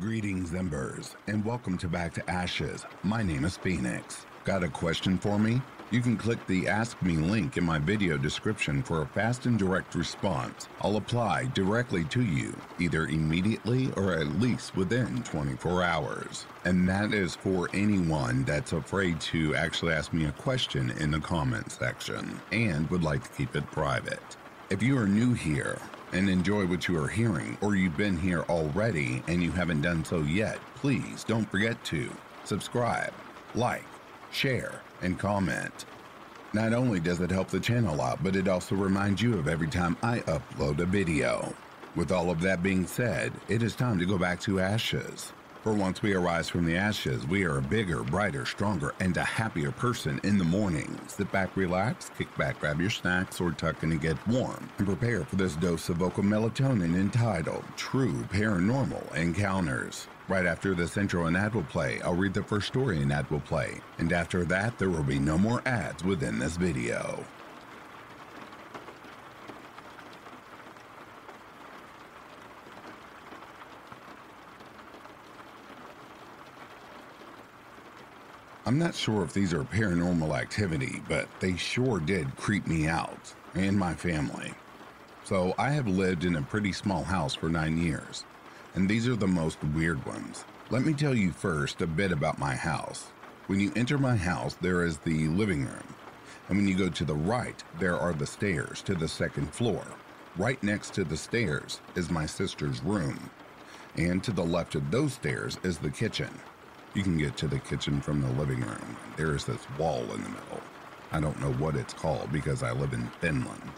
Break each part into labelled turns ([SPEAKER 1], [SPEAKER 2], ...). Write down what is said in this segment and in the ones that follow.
[SPEAKER 1] Greetings, Embers, and welcome to Back to Ashes. My name is Phoenix. Got a question for me? You can click the Ask Me link in my video description for a fast and direct response. I'll apply directly to you, either immediately or at least within 24 hours. And that is for anyone that's afraid to actually ask me a question in the comment section and would like to keep it private. If you are new here, and enjoy what you are hearing, or you've been here already and you haven't done so yet, please don't forget to subscribe, like, share, and comment. Not only does it help the channel out, but it also reminds you of every time I upload a video. With all of that being said, it is time to go back to ashes. For once we arise from the ashes, we are a bigger, brighter, stronger, and a happier person in the morning. Sit back, relax, kick back, grab your snacks, or tuck in and get warm, and prepare for this dose of vocal melatonin entitled True Paranormal Encounters. Right after this intro and ad will play, I'll read the first story an ad will play, and after that, there will be no more ads within this video. I'm not sure if these are paranormal activity, but they sure did creep me out and my family. So I have lived in a pretty small house for nine years, and these are the most weird ones. Let me tell you first a bit about my house. When you enter my house, there is the living room, and when you go to the right, there are the stairs to the second floor. Right next to the stairs is my sister's room, and to the left of those stairs is the kitchen. You can get to the kitchen from the living room. There is this wall in the middle. I don't know what it's called because I live in Finland.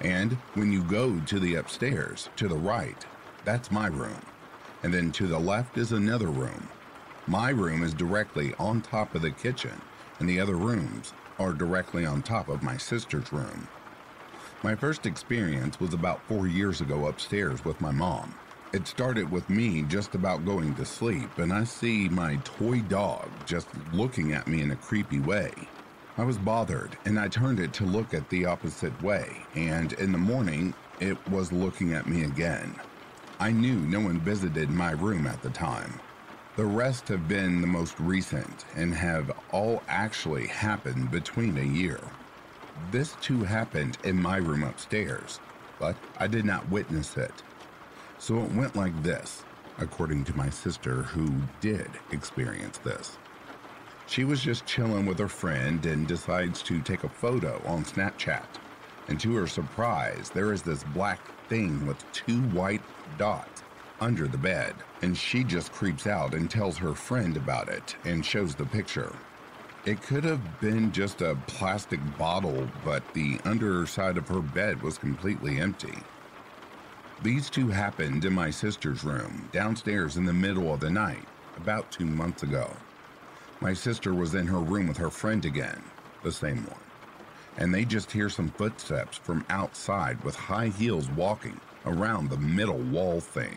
[SPEAKER 1] And when you go to the upstairs, to the right, that's my room. And then to the left is another room. My room is directly on top of the kitchen, and the other rooms are directly on top of my sister's room. My first experience was about four years ago upstairs with my mom. It started with me just about going to sleep, and I see my toy dog just looking at me in a creepy way. I was bothered, and I turned it to look at the opposite way, and in the morning, it was looking at me again. I knew no one visited my room at the time. The rest have been the most recent and have all actually happened between a year. This too happened in my room upstairs, but I did not witness it. So it went like this, according to my sister who did experience this. She was just chilling with her friend and decides to take a photo on Snapchat. And to her surprise, there is this black thing with two white dots under the bed. And she just creeps out and tells her friend about it and shows the picture. It could have been just a plastic bottle, but the underside of her bed was completely empty. These two happened in my sister's room, downstairs in the middle of the night, about two months ago. My sister was in her room with her friend again, the same one, and they just hear some footsteps from outside with high heels walking around the middle wall thing.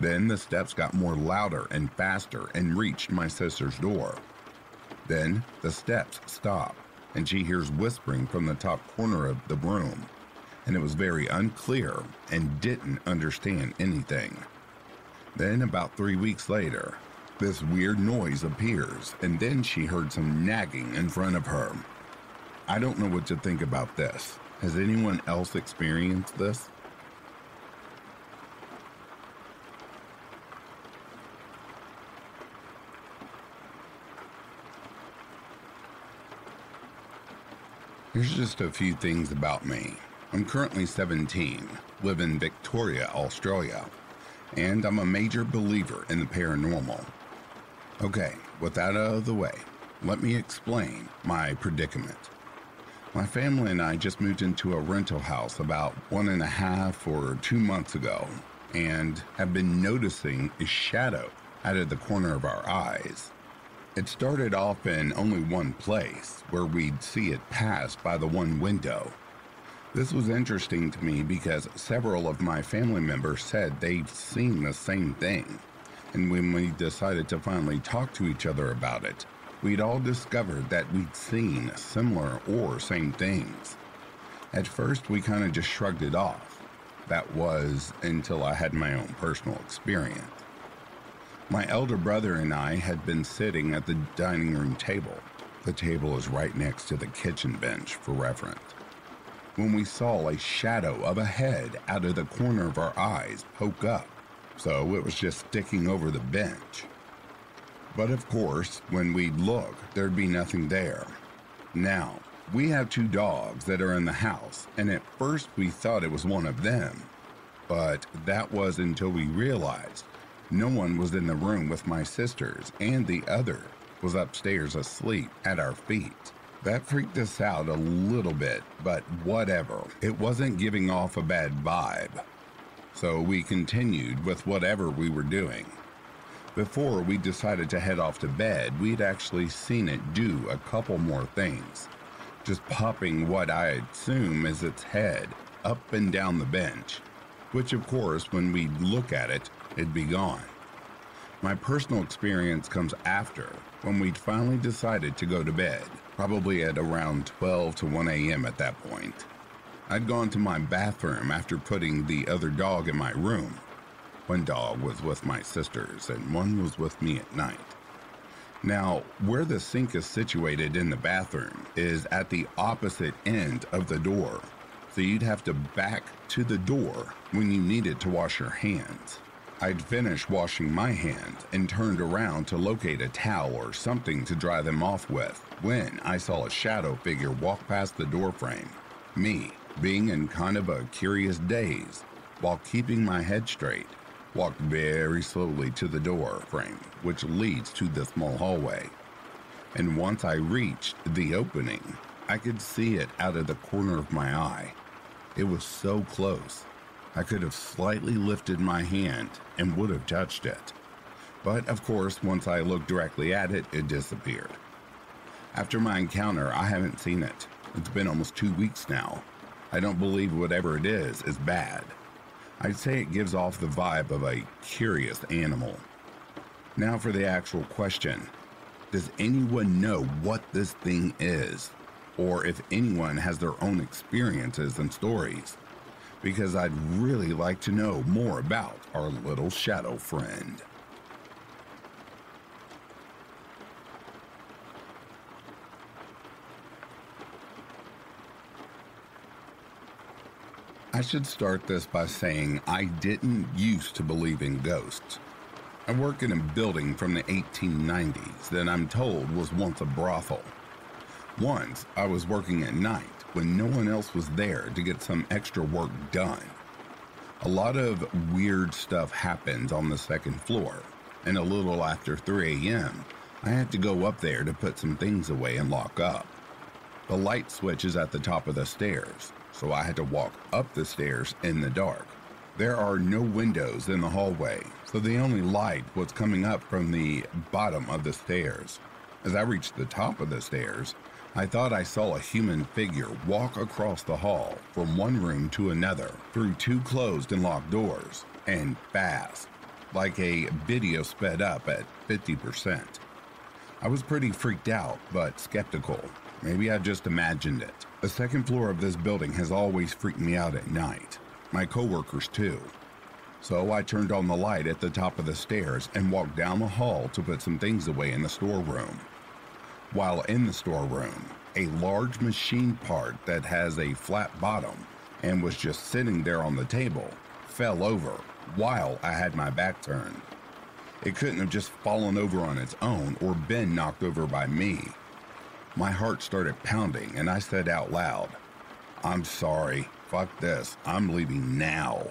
[SPEAKER 1] Then the steps got more louder and faster and reached my sister's door. Then the steps stop, and she hears whispering from the top corner of the room and it was very unclear and didn't understand anything. Then, about three weeks later, this weird noise appears, and then she heard some nagging in front of her. I don't know what to think about this. Has anyone else experienced this? Here's just a few things about me. I'm currently 17, live in Victoria, Australia, and I'm a major believer in the paranormal. Okay, with that out of the way, let me explain my predicament. My family and I just moved into a rental house about one and a half or two months ago, and have been noticing a shadow out of the corner of our eyes. It started off in only one place, where we'd see it pass by the one window. This was interesting to me because several of my family members said they'd seen the same thing. And when we decided to finally talk to each other about it, we'd all discovered that we'd seen similar or same things. At first, we kind of just shrugged it off. That was until I had my own personal experience. My elder brother and I had been sitting at the dining room table. The table is right next to the kitchen bench for reference. When we saw a shadow of a head out of the corner of our eyes poke up, so it was just sticking over the bench. But of course, when we'd look, there'd be nothing there. Now, we have two dogs that are in the house, and at first we thought it was one of them. But that was until we realized no one was in the room with my sisters, and the other was upstairs asleep at our feet. That freaked us out a little bit, but whatever. It wasn't giving off a bad vibe. So we continued with whatever we were doing. Before we decided to head off to bed, we'd actually seen it do a couple more things. Just popping what I assume is its head up and down the bench, which of course, when we'd look at it, it'd be gone. My personal experience comes after when we'd finally decided to go to bed, probably at around 12 to 1 a.m. at that point. I'd gone to my bathroom after putting the other dog in my room one dog was with my sisters, and one was with me at night. Now, where the sink is situated in the bathroom is at the opposite end of the door, so you'd have to back to the door when you needed to wash your hands. I'd finished washing my hands and turned around to locate a towel or something to dry them off with when I saw a shadow figure walk past the doorframe. Me, being in kind of a curious daze, while keeping my head straight, walked very slowly to the door frame, which leads to the small hallway. And once I reached the opening, I could see it out of the corner of my eye. It was so close, I could have slightly lifted my hand and would have touched it. But of course, once I looked directly at it, it disappeared. After my encounter, I haven't seen it. It's been almost two weeks now. I don't believe whatever it is is bad. I'd say it gives off the vibe of a curious animal. Now for the actual question Does anyone know what this thing is? Or if anyone has their own experiences and stories? Because I'd really like to know more about our little shadow friend. I should start this by saying I didn't used to believe in ghosts. I work in a building from the 1890s that I'm told was once a brothel. Once, I was working at night when no one else was there to get some extra work done. A lot of weird stuff happens on the second floor, and a little after 3 a.m., I had to go up there to put some things away and lock up. The light switch is at the top of the stairs, so I had to walk up the stairs in the dark. There are no windows in the hallway, so the only light was coming up from the bottom of the stairs. As I reached the top of the stairs, I thought I saw a human figure walk across the hall from one room to another through two closed and locked doors, and fast, like a video sped up at 50%. I was pretty freaked out, but skeptical. Maybe I just imagined it. The second floor of this building has always freaked me out at night. My coworkers too. So I turned on the light at the top of the stairs and walked down the hall to put some things away in the storeroom. While in the storeroom, a large machine part that has a flat bottom and was just sitting there on the table fell over while I had my back turned. It couldn't have just fallen over on its own or been knocked over by me. My heart started pounding, and I said out loud, I'm sorry. Fuck this. I'm leaving now.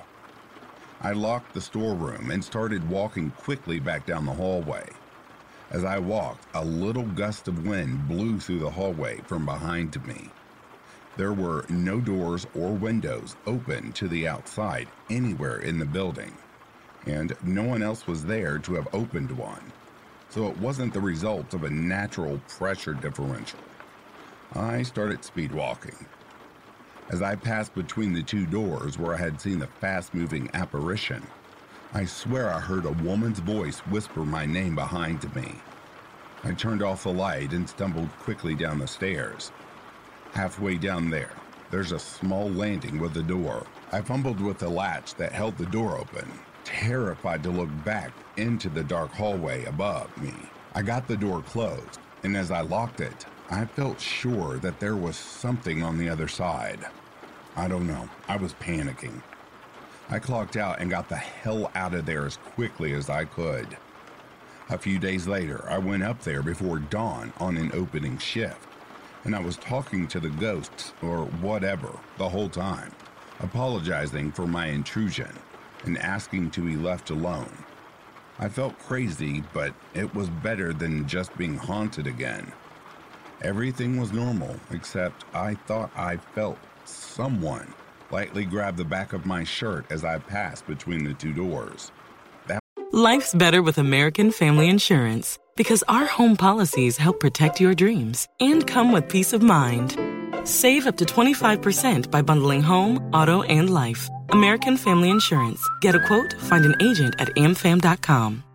[SPEAKER 1] I locked the storeroom and started walking quickly back down the hallway. As I walked, a little gust of wind blew through the hallway from behind me. There were no doors or windows open to the outside anywhere in the building, and no one else was there to have opened one, so it wasn't the result of a natural pressure differential. I started speed walking. As I passed between the two doors where I had seen the fast moving apparition, I swear I heard a woman's voice whisper my name behind me. I turned off the light and stumbled quickly down the stairs. Halfway down there, there's a small landing with a door. I fumbled with the latch that held the door open, terrified to look back into the dark hallway above me. I got the door closed, and as I locked it, I felt sure that there was something on the other side. I don't know. I was panicking. I clocked out and got the hell out of there as quickly as I could. A few days later, I went up there before dawn on an opening shift, and I was talking to the ghosts or whatever the whole time, apologizing for my intrusion and asking to be left alone. I felt crazy, but it was better than just being haunted again. Everything was normal, except I thought I felt someone lightly grab the back of my shirt as I passed between the two doors.
[SPEAKER 2] That- Life's better with American Family Insurance because our home policies help protect your dreams and come with peace of mind. Save up to 25% by bundling home, auto, and life. American Family Insurance. Get a quote, find an agent at amfam.com.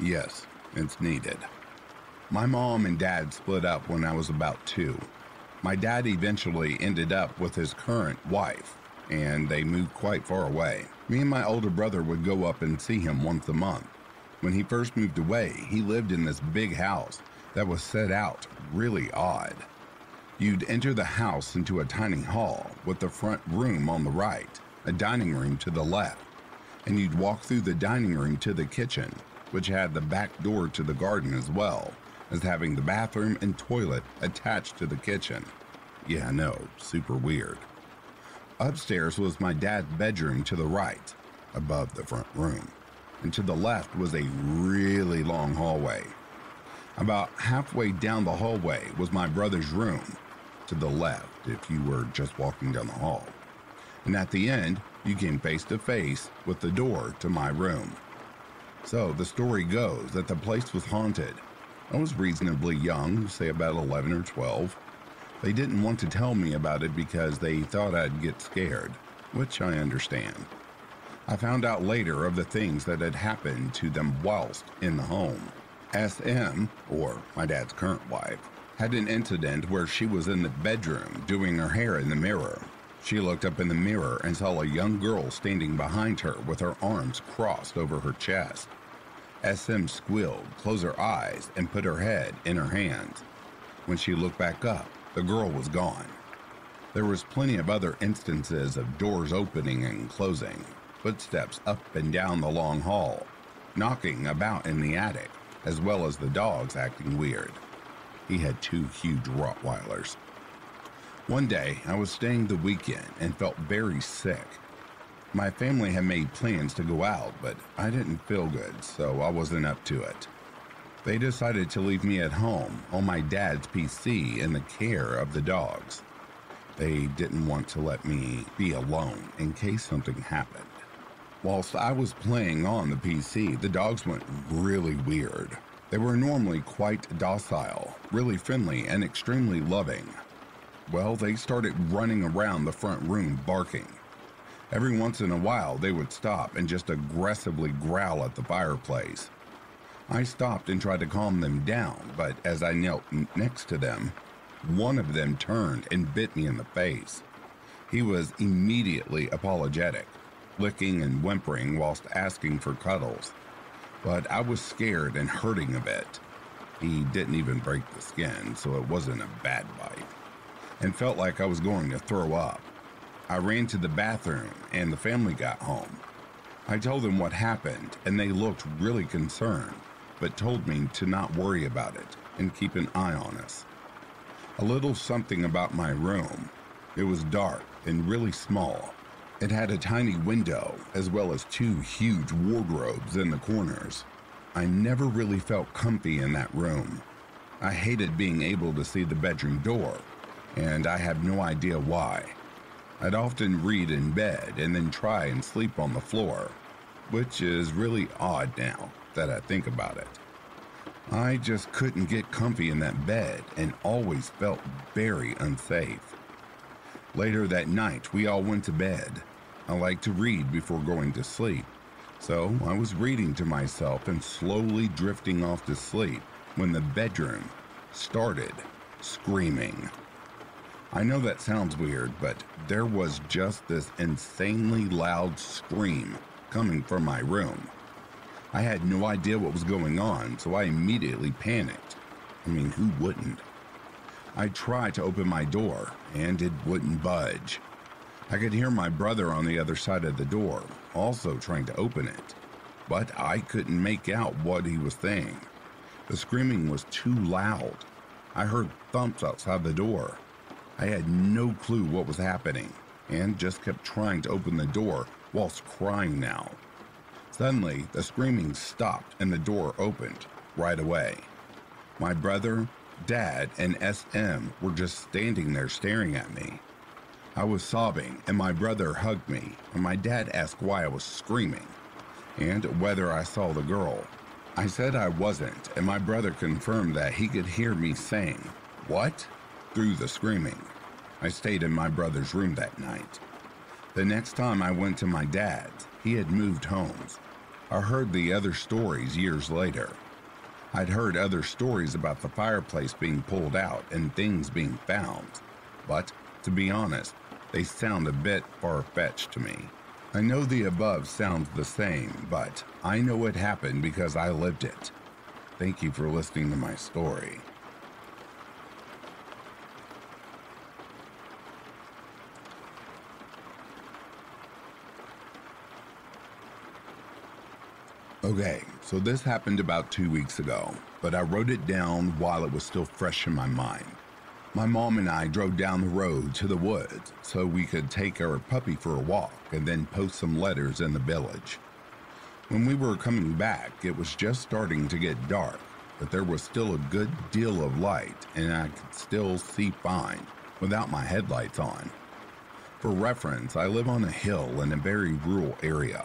[SPEAKER 1] Yes, it's needed. My mom and dad split up when I was about two. My dad eventually ended up with his current wife, and they moved quite far away. Me and my older brother would go up and see him once a month. When he first moved away, he lived in this big house that was set out really odd. You'd enter the house into a tiny hall with the front room on the right, a dining room to the left, and you'd walk through the dining room to the kitchen, which had the back door to the garden as well as having the bathroom and toilet attached to the kitchen. Yeah, no, super weird. Upstairs was my dad's bedroom to the right, above the front room, and to the left was a really long hallway. About halfway down the hallway was my brother's room, to the left if you were just walking down the hall. And at the end, you came face to face with the door to my room. So the story goes that the place was haunted. I was reasonably young, say about 11 or 12. They didn't want to tell me about it because they thought I'd get scared, which I understand. I found out later of the things that had happened to them whilst in the home. SM, or my dad's current wife, had an incident where she was in the bedroom doing her hair in the mirror. She looked up in the mirror and saw a young girl standing behind her with her arms crossed over her chest. SM squealed, closed her eyes, and put her head in her hands. When she looked back up, the girl was gone. There was plenty of other instances of doors opening and closing, footsteps up and down the long hall, knocking about in the attic, as well as the dogs acting weird. He had two huge Rottweilers. One day, I was staying the weekend and felt very sick my family had made plans to go out, but I didn't feel good, so I wasn't up to it. They decided to leave me at home on my dad's PC in the care of the dogs. They didn't want to let me be alone in case something happened. Whilst I was playing on the PC, the dogs went really weird. They were normally quite docile, really friendly, and extremely loving. Well, they started running around the front room barking. Every once in a while, they would stop and just aggressively growl at the fireplace. I stopped and tried to calm them down, but as I knelt next to them, one of them turned and bit me in the face. He was immediately apologetic, licking and whimpering whilst asking for cuddles. But I was scared and hurting a bit. He didn't even break the skin, so it wasn't a bad bite, and felt like I was going to throw up. I ran to the bathroom and the family got home. I told them what happened, and they looked really concerned, but told me to not worry about it and keep an eye on us. A little something about my room. It was dark and really small. It had a tiny window, as well as two huge wardrobes in the corners. I never really felt comfy in that room. I hated being able to see the bedroom door, and I have no idea why. I'd often read in bed and then try and sleep on the floor, which is really odd now that I think about it. I just couldn't get comfy in that bed and always felt very unsafe. Later that night, we all went to bed. I like to read before going to sleep, so I was reading to myself and slowly drifting off to sleep when the bedroom started screaming. I know that sounds weird, but there was just this insanely loud scream coming from my room. I had no idea what was going on, so I immediately panicked. I mean, who wouldn't? I tried to open my door, and it wouldn't budge. I could hear my brother on the other side of the door, also trying to open it, but I couldn't make out what he was saying. The screaming was too loud. I heard thumps outside the door, I had no clue what was happening and just kept trying to open the door whilst crying now. Suddenly, the screaming stopped and the door opened right away. My brother, dad, and SM were just standing there staring at me. I was sobbing, and my brother hugged me, and my dad asked why I was screaming and whether I saw the girl. I said I wasn't, and my brother confirmed that he could hear me saying, What? Through the screaming. I stayed in my brother's room that night. The next time I went to my dad's, he had moved homes. I heard the other stories years later. I'd heard other stories about the fireplace being pulled out and things being found, but to be honest, they sound a bit far fetched to me. I know the above sounds the same, but I know it happened because I lived it. Thank you for listening to my story. Okay, so this happened about two weeks ago, but I wrote it down while it was still fresh in my mind. My mom and I drove down the road to the woods so we could take our puppy for a walk and then post some letters in the village. When we were coming back, it was just starting to get dark, but there was still a good deal of light and I could still see fine without my headlights on. For reference, I live on a hill in a very rural area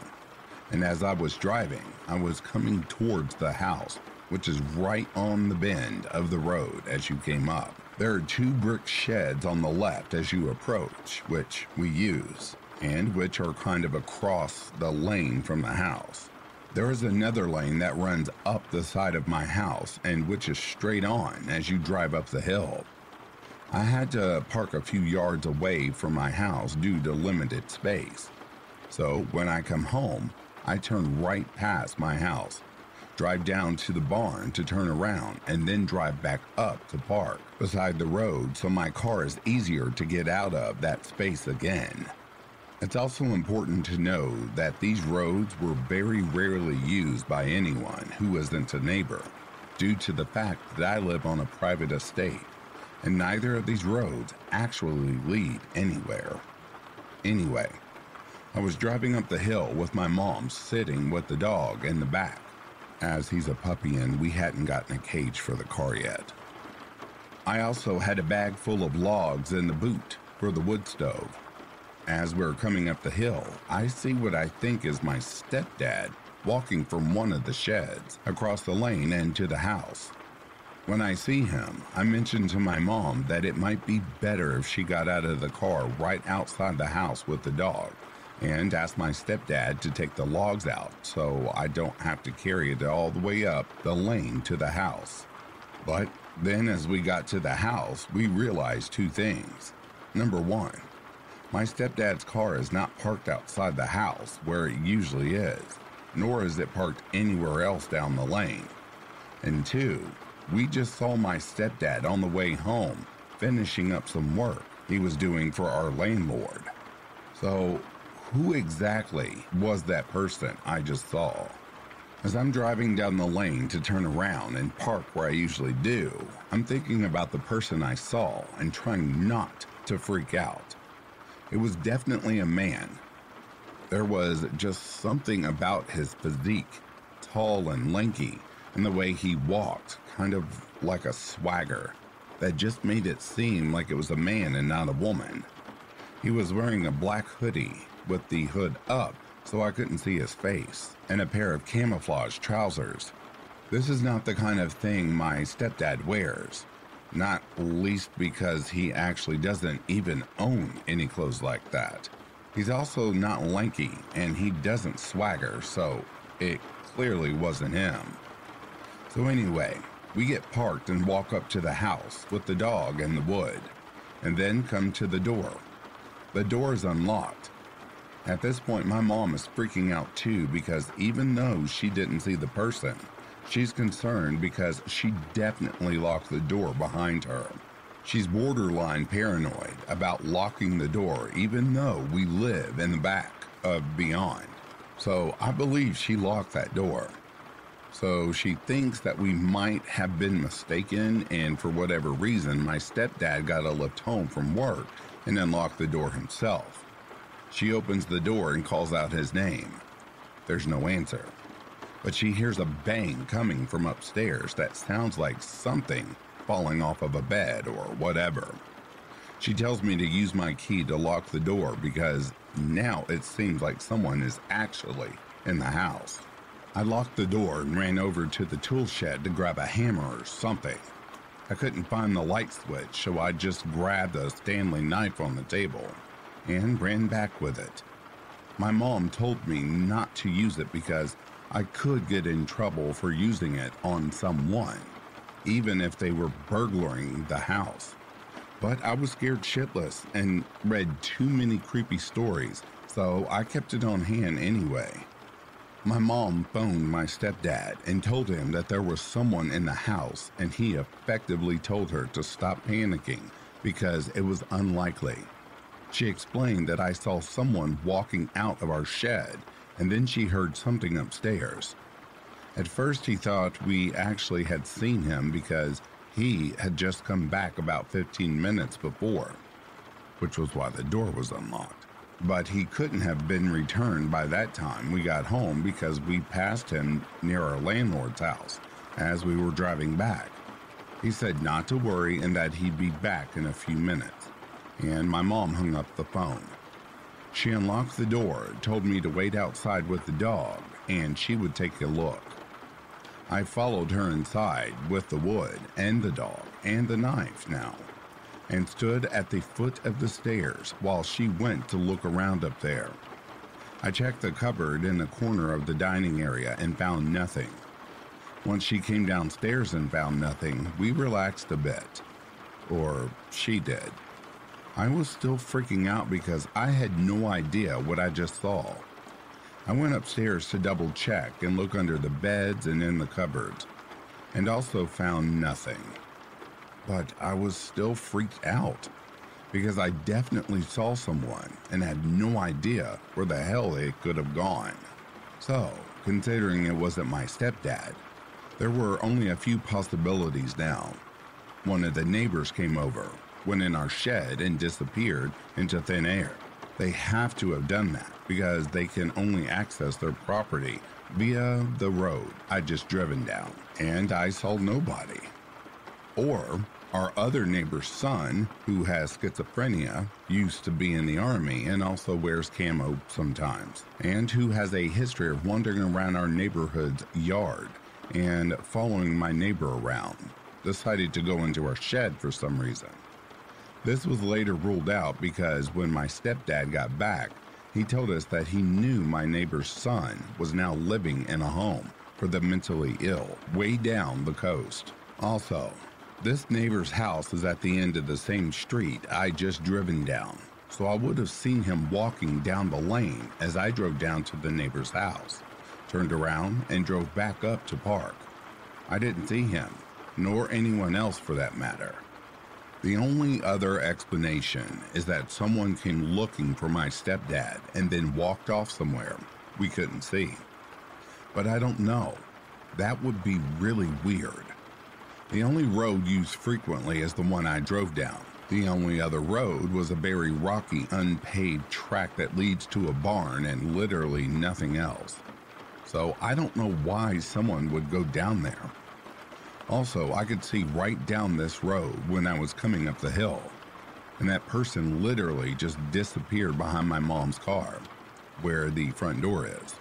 [SPEAKER 1] and as I was driving, I was coming towards the house, which is right on the bend of the road as you came up. There are two brick sheds on the left as you approach, which we use, and which are kind of across the lane from the house. There is another lane that runs up the side of my house and which is straight on as you drive up the hill. I had to park a few yards away from my house due to limited space. So when I come home, I turn right past my house, drive down to the barn to turn around, and then drive back up to park beside the road so my car is easier to get out of that space again. It's also important to know that these roads were very rarely used by anyone who isn't a neighbor, due to the fact that I live on a private estate, and neither of these roads actually lead anywhere. Anyway, I was driving up the hill with my mom sitting with the dog in the back, as he's a puppy and we hadn't gotten a cage for the car yet. I also had a bag full of logs in the boot for the wood stove. As we're coming up the hill, I see what I think is my stepdad walking from one of the sheds across the lane and to the house. When I see him, I mention to my mom that it might be better if she got out of the car right outside the house with the dog and asked my stepdad to take the logs out so I don't have to carry it all the way up the lane to the house. But then, as we got to the house, we realized two things. Number one, my stepdad's car is not parked outside the house where it usually is, nor is it parked anywhere else down the lane. And two, we just saw my stepdad on the way home finishing up some work he was doing for our landlord. So who exactly was that person I just saw? As I'm driving down the lane to turn around and park where I usually do, I'm thinking about the person I saw and trying not to freak out. It was definitely a man. There was just something about his physique, tall and lanky, and the way he walked, kind of like a swagger, that just made it seem like it was a man and not a woman. He was wearing a black hoodie with the hood up so I couldn't see his face, and a pair of camouflage trousers. This is not the kind of thing my stepdad wears, not least because he actually doesn't even own any clothes like that. He's also not lanky and he doesn't swagger, so it clearly wasn't him. So, anyway, we get parked and walk up to the house with the dog and the wood, and then come to the door. The door is unlocked. At this point, my mom is freaking out too because even though she didn't see the person, she's concerned because she definitely locked the door behind her. She's borderline paranoid about locking the door, even though we live in the back of Beyond. So I believe she locked that door. So she thinks that we might have been mistaken, and for whatever reason, my stepdad got a lift home from work and unlocked the door himself. She opens the door and calls out his name. There's no answer, but she hears a bang coming from upstairs that sounds like something falling off of a bed or whatever. She tells me to use my key to lock the door because now it seems like someone is actually in the house. I locked the door and ran over to the tool shed to grab a hammer or something. I couldn't find the light switch, so I just grabbed a Stanley knife on the table and ran back with it. My mom told me not to use it because I could get in trouble for using it on someone, even if they were burglaring the house. But I was scared shitless and read too many creepy stories, so I kept it on hand anyway. My mom phoned my stepdad and told him that there was someone in the house, and he effectively told her to stop panicking because it was unlikely. She explained that I saw someone walking out of our shed, and then she heard something upstairs. At first, he thought we actually had seen him because he had just come back about 15 minutes before, which was why the door was unlocked but he couldn't have been returned by that time we got home because we passed him near our landlord's house as we were driving back. He said not to worry and that he'd be back in a few minutes. And my mom hung up the phone. She unlocked the door, told me to wait outside with the dog, and she would take a look. I followed her inside with the wood and the dog and the knife now and stood at the foot of the stairs while she went to look around up there. I checked the cupboard in the corner of the dining area and found nothing. Once she came downstairs and found nothing, we relaxed a bit. Or she did. I was still freaking out because I had no idea what I just saw. I went upstairs to double check and look under the beds and in the cupboards, and also found nothing but I was still freaked out because I definitely saw someone and had no idea where the hell they could have gone. So, considering it wasn't my stepdad, there were only a few possibilities now. One of the neighbors came over, went in our shed, and disappeared into thin air. They have to have done that because they can only access their property via the road I'd just driven down, and I saw nobody. Or our other neighbor's son, who has schizophrenia, used to be in the army and also wears camo sometimes, and who has a history of wandering around our neighborhood's yard and following my neighbor around, decided to go into our shed for some reason. This was later ruled out because when my stepdad got back, he told us that he knew my neighbor's son was now living in a home for the mentally ill way down the coast. Also, this neighbor's house is at the end of the same street I just driven down, so I would have seen him walking down the lane as I drove down to the neighbor's house, turned around, and drove back up to park. I didn't see him, nor anyone else for that matter. The only other explanation is that someone came looking for my stepdad and then walked off somewhere we couldn't see. But I don't know. That would be really weird. The only road used frequently is the one I drove down. The only other road was a very rocky, unpaved track that leads to a barn and literally nothing else. So I don't know why someone would go down there. Also, I could see right down this road when I was coming up the hill, and that person literally just disappeared behind my mom's car, where the front door is.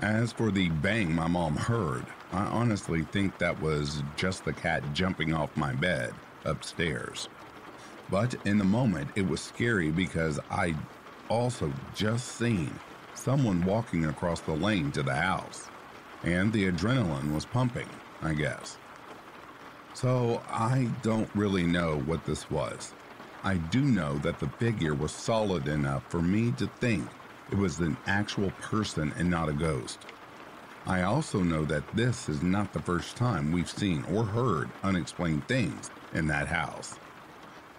[SPEAKER 1] As for the bang my mom heard, I honestly think that was just the cat jumping off my bed upstairs. But in the moment, it was scary because I also just seen someone walking across the lane to the house, and the adrenaline was pumping, I guess. So I don't really know what this was. I do know that the figure was solid enough for me to think it was an actual person and not a ghost. I also know that this is not the first time we've seen or heard unexplained things in that house.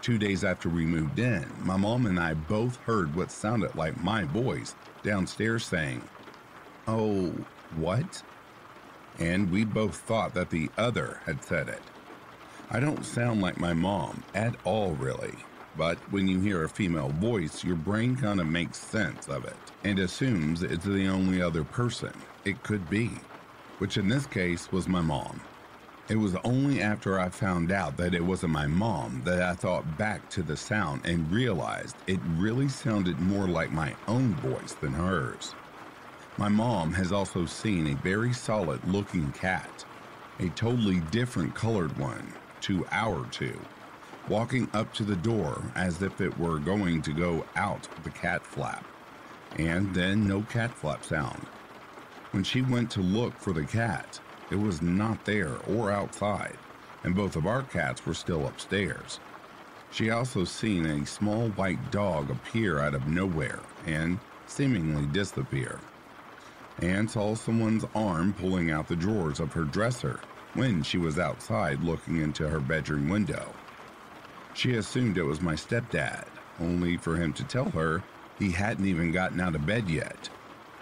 [SPEAKER 1] Two days after we moved in, my mom and I both heard what sounded like my voice downstairs saying, Oh, what? And we both thought that the other had said it. I don't sound like my mom at all, really. But when you hear a female voice, your brain kind of makes sense of it and assumes it's the only other person it could be, which in this case was my mom. It was only after I found out that it wasn't my mom that I thought back to the sound and realized it really sounded more like my own voice than hers. My mom has also seen a very solid looking cat, a totally different colored one, to our two, walking up to the door as if it were going to go out the cat flap, and then no cat flap sound. When she went to look for the cat, it was not there or outside, and both of our cats were still upstairs. She also seen a small white dog appear out of nowhere and seemingly disappear, and saw someone's arm pulling out the drawers of her dresser when she was outside looking into her bedroom window. She assumed it was my stepdad, only for him to tell her he hadn't even gotten out of bed yet.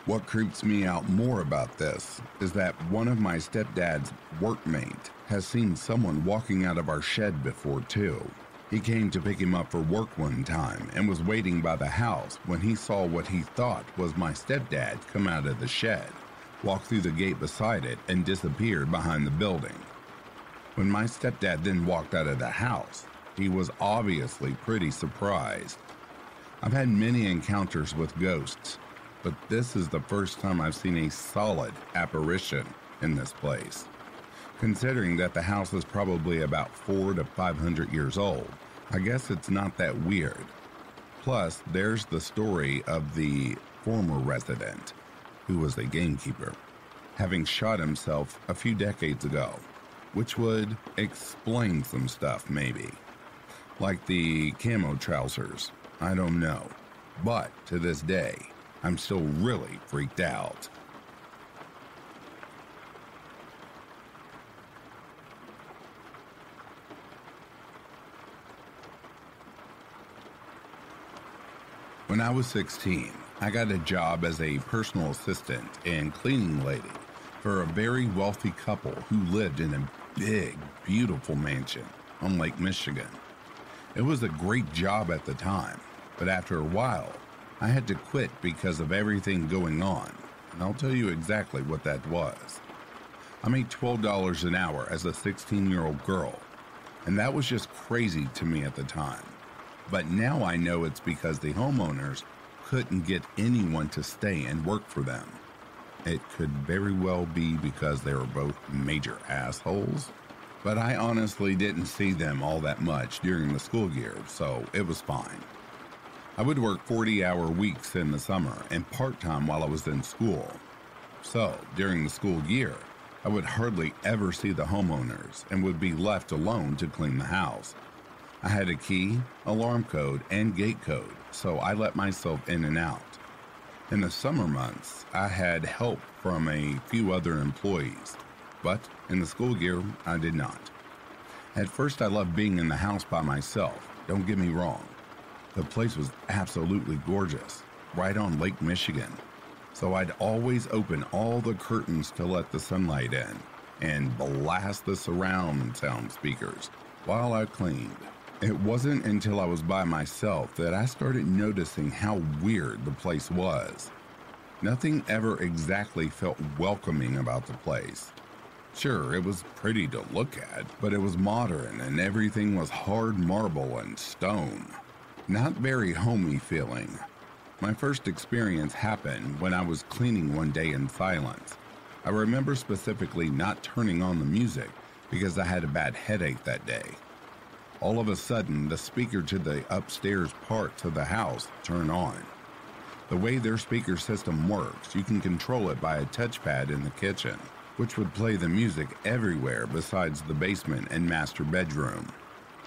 [SPEAKER 1] What creeps me out more about this is that one of my stepdad's workmate has seen someone walking out of our shed before, too. He came to pick him up for work one time and was waiting by the house when he saw what he thought was my stepdad come out of the shed walked through the gate beside it, and disappeared behind the building. When my stepdad then walked out of the house, he was obviously pretty surprised. I've had many encounters with ghosts, but this is the first time I've seen a solid apparition in this place. Considering that the house is probably about four to 500 years old, I guess it's not that weird. Plus, there's the story of the former resident who was a gamekeeper, having shot himself a few decades ago, which would explain some stuff, maybe. Like the camo trousers, I don't know. But to this day, I'm still really freaked out. When I was 16, I got a job as a personal assistant and cleaning lady for a very wealthy couple who lived in a big, beautiful mansion on Lake Michigan. It was a great job at the time, but after a while, I had to quit because of everything going on, and I'll tell you exactly what that was. I made $12 an hour as a 16 year old girl, and that was just crazy to me at the time. But now I know it's because the homeowners couldn't get anyone to stay and work for them. It could very well be because they were both major assholes, but I honestly didn't see them all that much during the school year, so it was fine. I would work 40 hour weeks in the summer and part time while I was in school. So, during the school year, I would hardly ever see the homeowners and would be left alone to clean the house. I had a key, alarm code, and gate code, so I let myself in and out. In the summer months, I had help from a few other employees, but in the school year, I did not. At first, I loved being in the house by myself, don't get me wrong. The place was absolutely gorgeous, right on Lake Michigan. So I'd always open all the curtains to let the sunlight in and blast the surround sound speakers while I cleaned. It wasn't until I was by myself that I started noticing how weird the place was. Nothing ever exactly felt welcoming about the place. Sure, it was pretty to look at, but it was modern and everything was hard marble and stone. Not very homey feeling. My first experience happened when I was cleaning one day in silence. I remember specifically not turning on the music because I had a bad headache that day. All of a sudden, the speaker to the upstairs parts of the house turn on. The way their speaker system works, you can control it by a touchpad in the kitchen which would play the music everywhere besides the basement and master bedroom.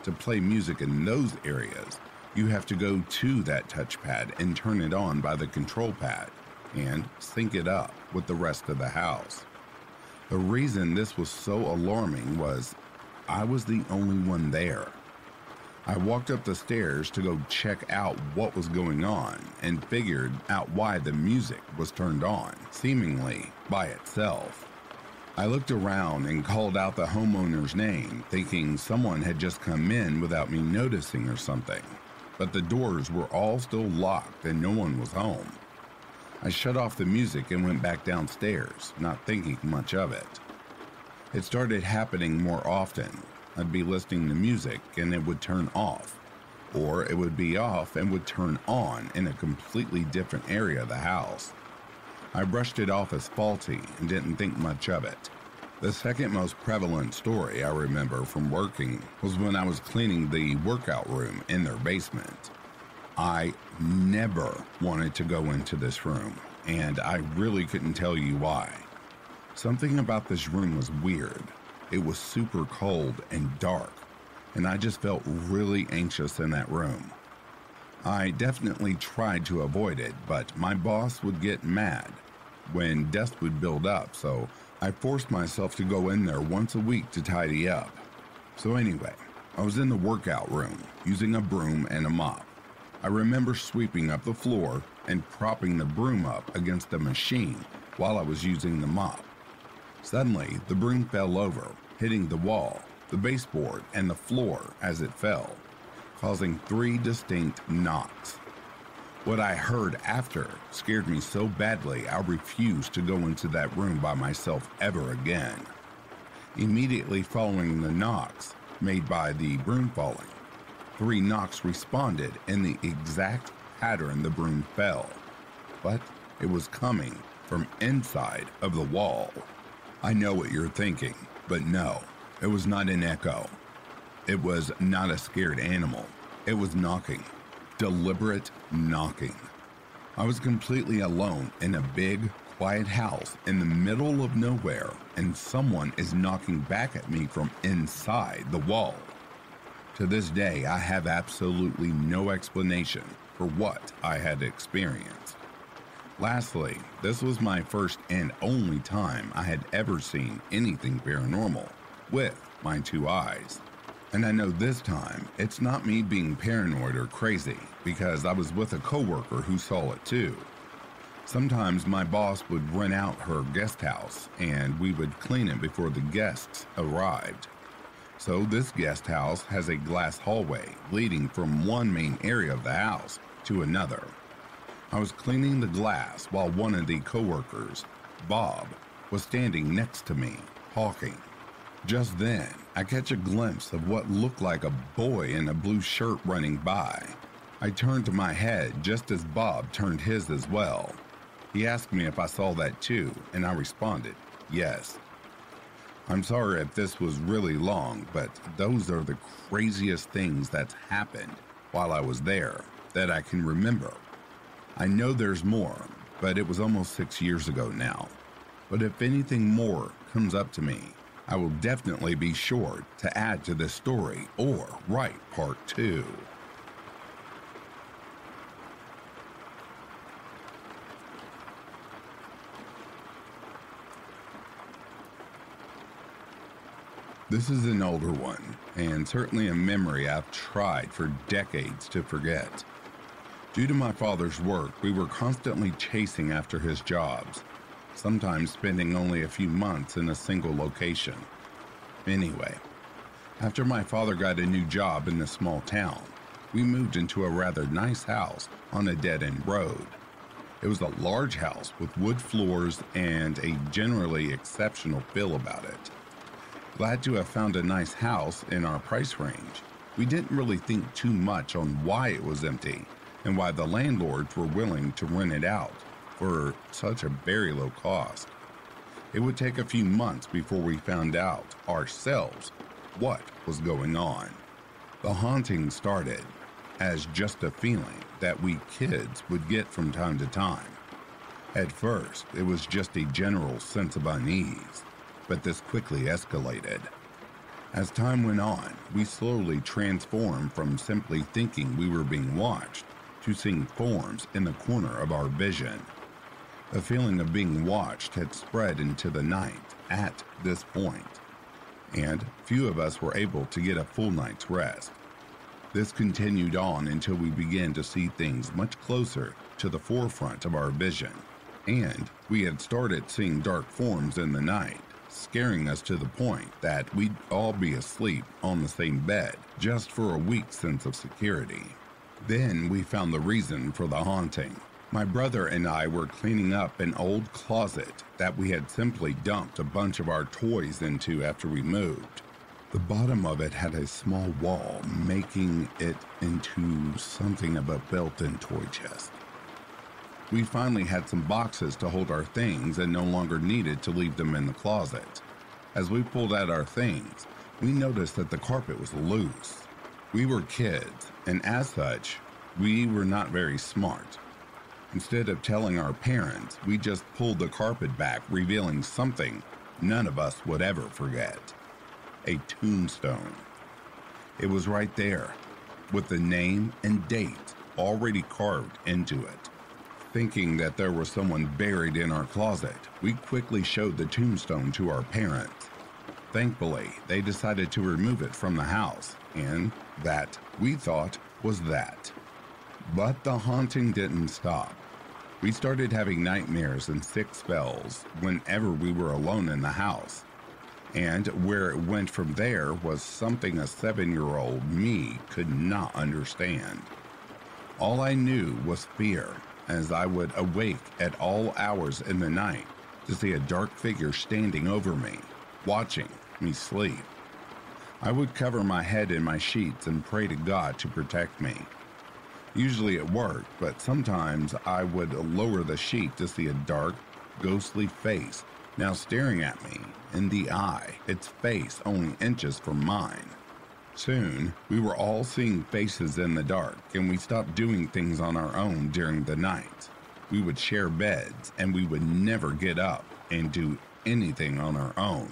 [SPEAKER 1] To play music in those areas, you have to go to that touchpad and turn it on by the control pad and sync it up with the rest of the house. The reason this was so alarming was I was the only one there. I walked up the stairs to go check out what was going on and figured out why the music was turned on, seemingly by itself. I looked around and called out the homeowner's name, thinking someone had just come in without me noticing or something. But the doors were all still locked and no one was home. I shut off the music and went back downstairs, not thinking much of it. It started happening more often. I'd be listening to music and it would turn off, or it would be off and would turn on in a completely different area of the house. I brushed it off as faulty and didn't think much of it. The second most prevalent story I remember from working was when I was cleaning the workout room in their basement. I never wanted to go into this room, and I really couldn't tell you why. Something about this room was weird. It was super cold and dark, and I just felt really anxious in that room. I definitely tried to avoid it, but my boss would get mad when dust would build up, so I forced myself to go in there once a week to tidy up. So, anyway, I was in the workout room using a broom and a mop. I remember sweeping up the floor and propping the broom up against the machine while I was using the mop. Suddenly, the broom fell over, hitting the wall, the baseboard, and the floor as it fell causing three distinct knocks. What I heard after scared me so badly I refused to go into that room by myself ever again. Immediately following the knocks made by the broom falling, three knocks responded in the exact pattern the broom fell, but it was coming from inside of the wall. I know what you're thinking, but no, it was not an echo. It was not a scared animal. It was knocking. Deliberate knocking. I was completely alone in a big, quiet house in the middle of nowhere, and someone is knocking back at me from inside the wall. To this day, I have absolutely no explanation for what I had experienced. Lastly, this was my first and only time I had ever seen anything paranormal with my two eyes. And I know this time it's not me being paranoid or crazy because I was with a coworker who saw it too. Sometimes my boss would rent out her guest house and we would clean it before the guests arrived. So this guest house has a glass hallway leading from one main area of the house to another. I was cleaning the glass while one of the coworkers, Bob, was standing next to me, talking. Just then, I catch a glimpse of what looked like a boy in a blue shirt running by. I turned my head just as Bob turned his as well. He asked me if I saw that too, and I responded, yes. I'm sorry if this was really long, but those are the craziest things that's happened while I was there that I can remember. I know there's more, but it was almost six years ago now. But if anything more comes up to me, I will definitely be sure to add to this story or write part two. This is an older one, and certainly a memory I've tried for decades to forget. Due to my father's work, we were constantly chasing after his jobs, sometimes spending only a few months in a single location. Anyway, after my father got a new job in this small town, we moved into a rather nice house on a dead end road. It was a large house with wood floors and a generally exceptional feel about it. Glad to have found a nice house in our price range. We didn't really think too much on why it was empty and why the landlords were willing to rent it out for such a very low cost. It would take a few months before we found out ourselves what was going on. The haunting started as just a feeling that we kids would get from time to time. At first, it was just a general sense of unease, but this quickly escalated. As time went on, we slowly transformed from simply thinking we were being watched to seeing forms in the corner of our vision. The feeling of being watched had spread into the night at this point, and few of us were able to get a full night's rest. This continued on until we began to see things much closer to the forefront of our vision, and we had started seeing dark forms in the night, scaring us to the point that we'd all be asleep on the same bed just for a weak sense of security. Then we found the reason for the haunting. My brother and I were cleaning up an old closet that we had simply dumped a bunch of our toys into after we moved. The bottom of it had a small wall, making it into something of a built in toy chest. We finally had some boxes to hold our things and no longer needed to leave them in the closet. As we pulled out our things, we noticed that the carpet was loose. We were kids, and as such, we were not very smart. Instead of telling our parents, we just pulled the carpet back, revealing something none of us would ever forget a tombstone. It was right there, with the name and date already carved into it. Thinking that there was someone buried in our closet, we quickly showed the tombstone to our parents. Thankfully, they decided to remove it from the house, and that, we thought, was that. But the haunting didn't stop. We started having nightmares and sick spells whenever we were alone in the house. And where it went from there was something a seven year old me could not understand. All I knew was fear, as I would awake at all hours in the night to see a dark figure standing over me, watching me sleep. I would cover my head in my sheets and pray to God to protect me. Usually it worked, but sometimes I would lower the sheet to see a dark, ghostly face now staring at me in the eye, its face only inches from mine. Soon, we were all seeing faces in the dark, and we stopped doing things on our own during the night. We would share beds, and we would never get up and do anything on our own.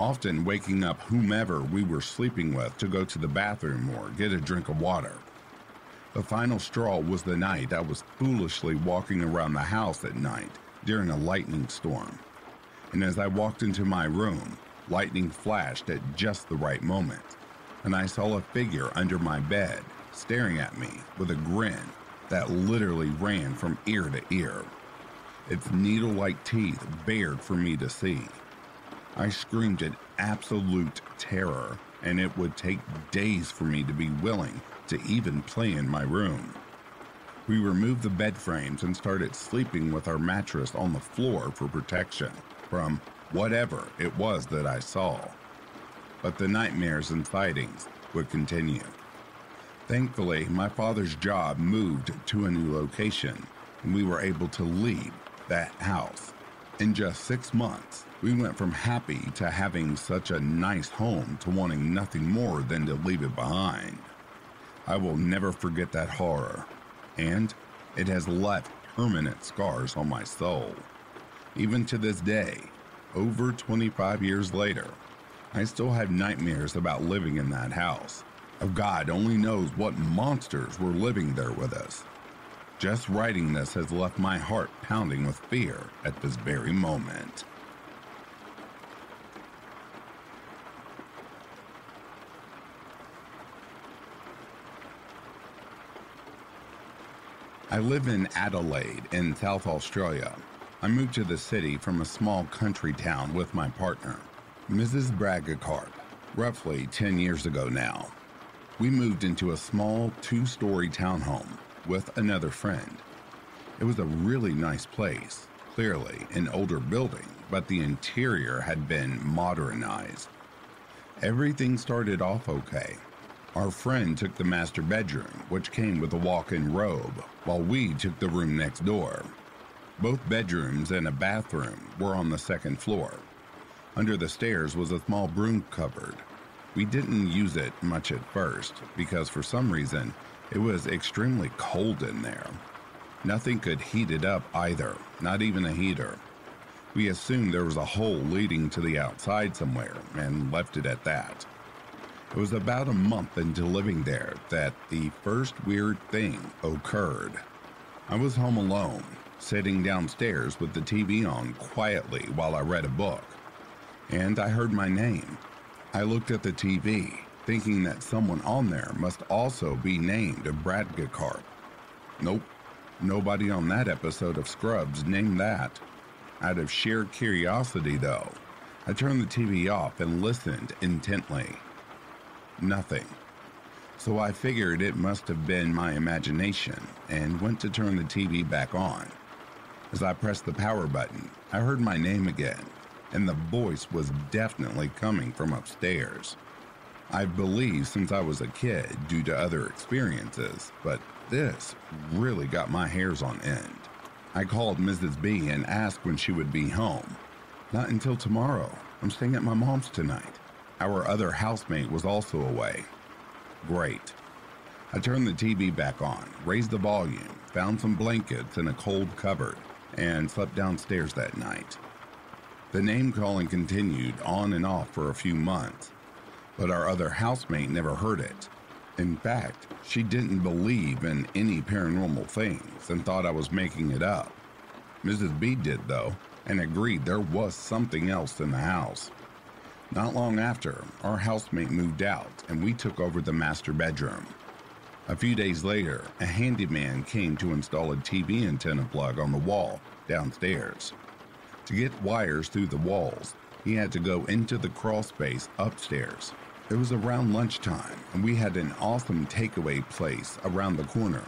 [SPEAKER 1] Often waking up whomever we were sleeping with to go to the bathroom or get a drink of water. The final straw was the night I was foolishly walking around the house at night during a lightning storm and as I walked into my room, lightning flashed at just the right moment, and I saw a figure under my bed staring at me with a grin that literally ran from ear to ear. Its needle like teeth bared for me to see. I screamed in absolute terror, and it would take days for me to be willing to even play in my room. We removed the bed frames and started sleeping with our mattress on the floor for protection from whatever it was that I saw. But the nightmares and sightings would continue. Thankfully, my father's job moved to a new location, and we were able to leave that house. In just six months, we went from happy to having such a nice home to wanting nothing more than to leave it behind. I will never forget that horror, and it has left permanent scars on my soul. Even to this day, over 25 years later, I still have nightmares about living in that house. Of God only knows what monsters were living there with us. Just writing this has left my heart pounding with fear at this very moment. I live in Adelaide in South Australia. I moved to the city from a small country town with my partner, Mrs. Bragacarp, roughly 10 years ago now. We moved into a small two story townhome with another friend. It was a really nice place, clearly an older building, but the interior had been modernized. Everything started off okay. Our friend took the master bedroom, which came with a walk in robe, while we took the room next door. Both bedrooms and a bathroom were on the second floor. Under the stairs was a small broom cupboard. We didn't use it much at first because for some reason it was extremely cold in there. Nothing could heat it up either, not even a heater. We assumed there was a hole leading to the outside somewhere and left it at that. It was about a month into living there that the first weird thing occurred. I was home alone, sitting downstairs with the TV on quietly while I read a book, and I heard my name. I looked at the TV, thinking that someone on there must also be named Bradgacarp. Nope, nobody on that episode of Scrubs named that. Out of sheer curiosity, though, I turned the TV off and listened intently. Nothing. So I figured it must have been my imagination and went to turn the TV back on. As I pressed the power button, I heard my name again, and the voice was definitely coming from upstairs. I've believed since I was a kid due to other experiences, but this really got my hairs on end. I called Mrs. B and asked when she would be home. Not until tomorrow. I'm staying at my mom's tonight. Our other housemate was also away. Great. I turned the TV back on, raised the volume, found some blankets in a cold cupboard, and slept downstairs that night. The name calling continued on and off for a few months, but our other housemate never heard it. In fact, she didn't believe in any paranormal things and thought I was making it up. Mrs. B did, though, and agreed there was something else in the house. Not long after, our housemate moved out and we took over the master bedroom. A few days later, a handyman came to install a TV antenna plug on the wall downstairs. To get wires through the walls, he had to go into the crawl space upstairs. It was around lunchtime, and we had an awesome takeaway place around the corner.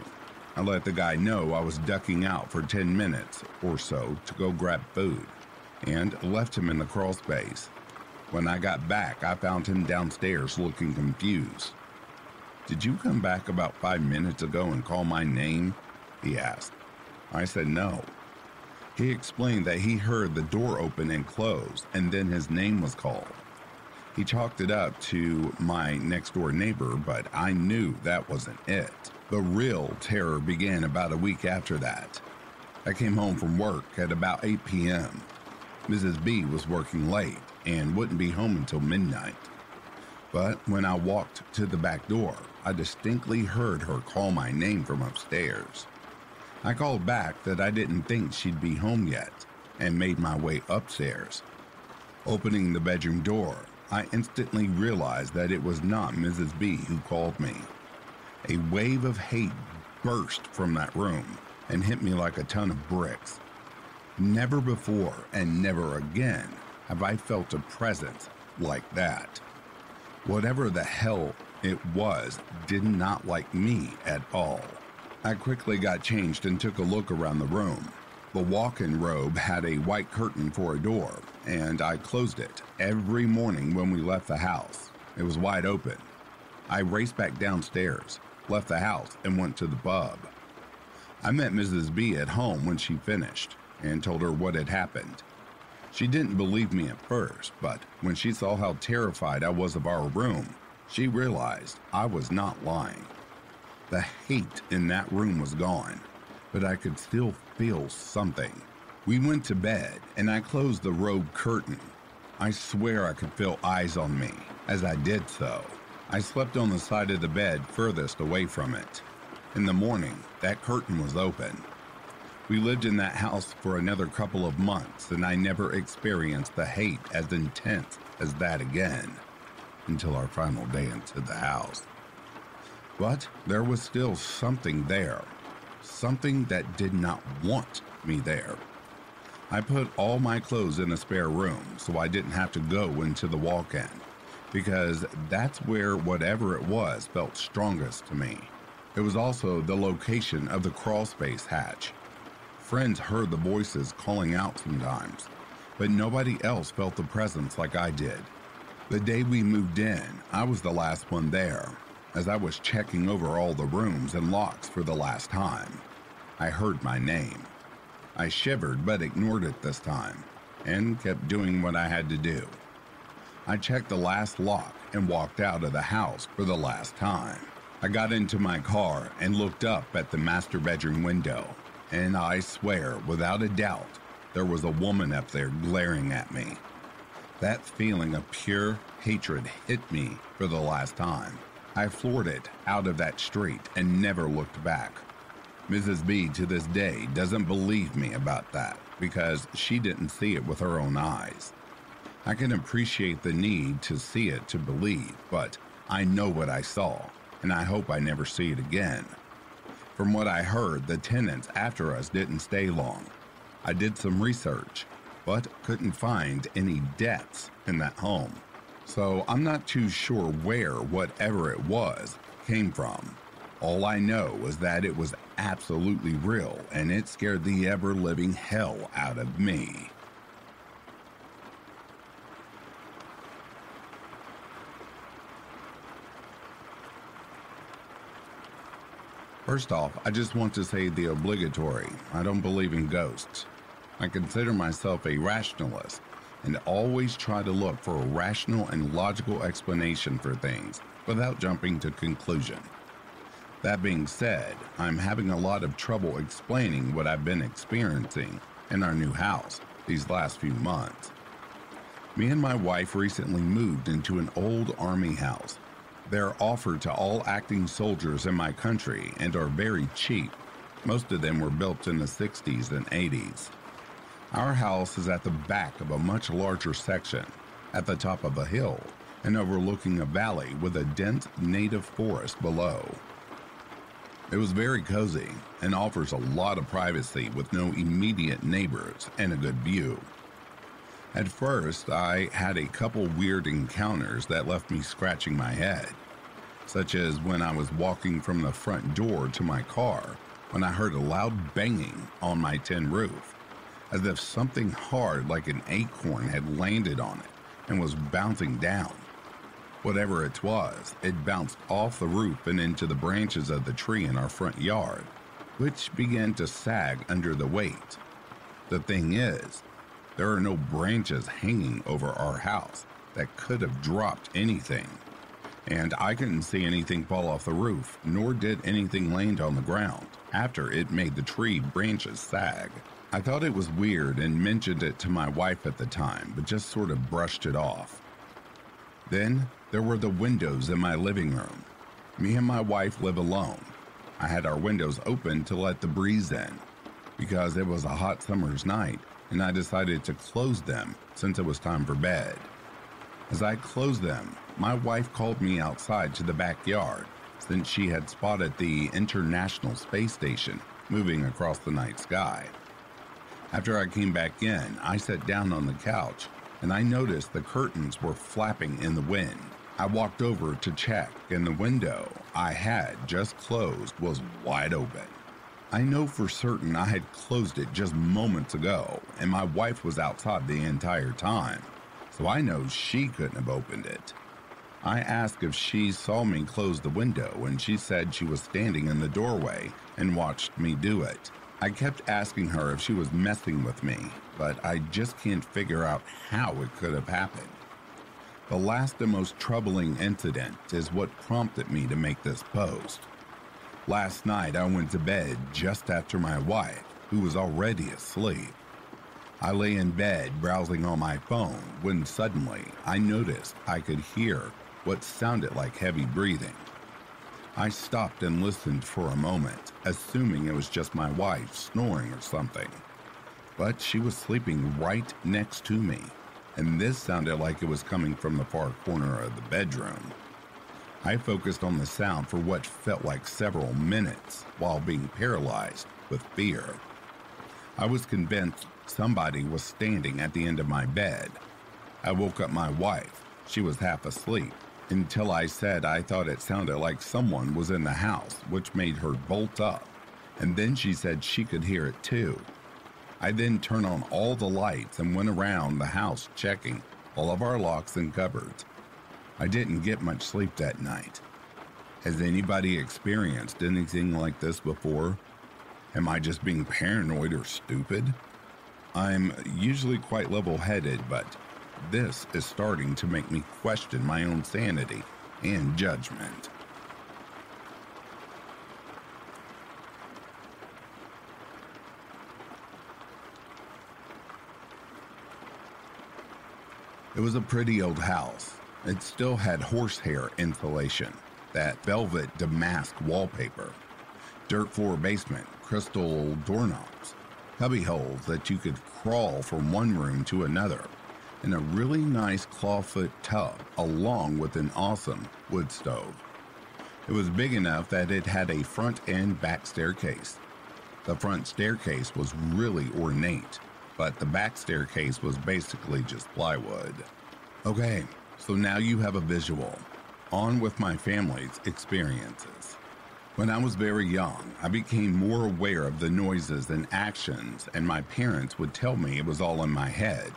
[SPEAKER 1] I let the guy know I was ducking out for 10 minutes or so to go grab food, and left him in the crawl space. When I got back, I found him downstairs looking confused. Did you come back about five minutes ago and call my name? He asked. I said no. He explained that he heard the door open and close, and then his name was called. He chalked it up to my next door neighbor, but I knew that wasn't it. The real terror began about a week after that. I came home from work at about 8 p.m. Mrs. B was working late and wouldn't be home until midnight. But when I walked to the back door, I distinctly heard her call my name from upstairs. I called back that I didn't think she'd be home yet and made my way upstairs. Opening the bedroom door, I instantly realized that it was not Mrs. B who called me. A wave of hate burst from that room and hit me like a ton of bricks. Never before and never again have I felt a presence like that. Whatever the hell it was did not like me at all. I quickly got changed and took a look around the room. The walk in robe had a white curtain for a door, and I closed it every morning when we left the house. It was wide open. I raced back downstairs, left the house, and went to the pub. I met Mrs. B at home when she finished and told her what had happened. She didn't believe me at first, but when she saw how terrified I was of our room, she realized I was not lying. The hate in that room was gone, but I could still feel something. We went to bed, and I closed the robe curtain. I swear I could feel eyes on me as I did so. I slept on the side of the bed furthest away from it. In the morning, that curtain was open. We lived in that house for another couple of months, and I never experienced the hate as intense as that again until our final day into the house. But there was still something there. something that did not want me there. I put all my clothes in a spare room so I didn't have to go into the walk in, because that's where whatever it was felt strongest to me. It was also the location of the crawlspace hatch. Friends heard the voices calling out sometimes, but nobody else felt the presence like I did. The day we moved in, I was the last one there, as I was checking over all the rooms and locks for the last time. I heard my name. I shivered but ignored it this time and kept doing what I had to do. I checked the last lock and walked out of the house for the last time. I got into my car and looked up at the master bedroom window, and I swear, without a doubt, there was a woman up there glaring at me. That feeling of pure hatred hit me for the last time. I floored it out of that street and never looked back. Mrs. B to this day doesn't believe me about that because she didn't see it with her own eyes. I can appreciate the need to see it to believe, but I know what I saw, and I hope I never see it again. From what I heard, the tenants after us didn't stay long. I did some research, but couldn't find any deaths in that home. So I'm not too sure where whatever it was came from. All I know is that it was absolutely real and it scared the ever living hell out of me. First off, I just want to say the obligatory I don't believe in ghosts. I consider myself a rationalist and always try to look for a rational and logical explanation for things without jumping to conclusion. That being said, I'm having a lot of trouble explaining what I've been experiencing in our new house these last few months. Me and my wife recently moved into an old army house. They're offered to all acting soldiers in my country and are very cheap. Most of them were built in the 60s and 80s. Our house is at the back of a much larger section, at the top of a hill, and overlooking a valley with a dense native forest below. It was very cozy and offers a lot of privacy with no immediate neighbors and a good view. At first, I had a couple weird encounters that left me scratching my head, such as when I was walking from the front door to my car when I heard a loud banging on my tin roof as if something hard like an acorn had landed on it and was bouncing down. Whatever it was, it bounced off the roof and into the branches of the tree in our front yard, which began to sag under the weight. The thing is, there are no branches hanging over our house that could have dropped anything. And I couldn't see anything fall off the roof, nor did anything land on the ground after it made the tree branches sag. I thought it was weird and mentioned it to my wife at the time, but just sort of brushed it off. Then there were the windows in my living room. Me and my wife live alone. I had our windows open to let the breeze in because it was a hot summer's night and I decided to close them since it was time for bed. As I closed them, my wife called me outside to the backyard since she had spotted the International Space Station moving across the night sky. After I came back in, I sat down on the couch and I noticed the curtains were flapping in the wind. I walked over to check, and the window I had just closed was wide open. I know for certain I had closed it just moments ago, and my wife was outside the entire time, so I know she couldn't have opened it. I asked if she saw me close the window, and she said she was standing in the doorway and watched me do it. I kept asking her if she was messing with me, but I just can't figure out how it could have happened. The last and most troubling incident is what prompted me to make this post. Last night, I went to bed just after my wife, who was already asleep. I lay in bed browsing on my phone when suddenly I noticed I could hear what sounded like heavy breathing. I stopped and listened for a moment, assuming it was just my wife snoring or something. But she was sleeping right next to me, and this sounded like it was coming from the far corner of the bedroom. I focused on the sound for what felt like several minutes while being paralyzed with fear. I was convinced somebody was standing at the end of my bed. I woke up my wife. She was half asleep until I said I thought it sounded like someone was in the house, which made her bolt up. And then she said she could hear it too. I then turned on all the lights and went around the house checking all of our locks and cupboards. I didn't get much sleep that night. Has anybody experienced anything like this before? Am I just being paranoid or stupid? I'm usually quite level headed, but this is starting to make me question my own sanity and judgment. It was a pretty old house. It still had horsehair insulation, that velvet damask wallpaper, dirt floor basement, crystal doorknobs, cubby holes that you could crawl from one room to another, and a really nice clawfoot tub along with an awesome wood stove. It was big enough that it had a front and back staircase. The front staircase was really ornate, but the back staircase was basically just plywood. Okay, so now you have a visual. On with my family's experiences. When I was very young, I became more aware of the noises and actions, and my parents would tell me it was all in my head.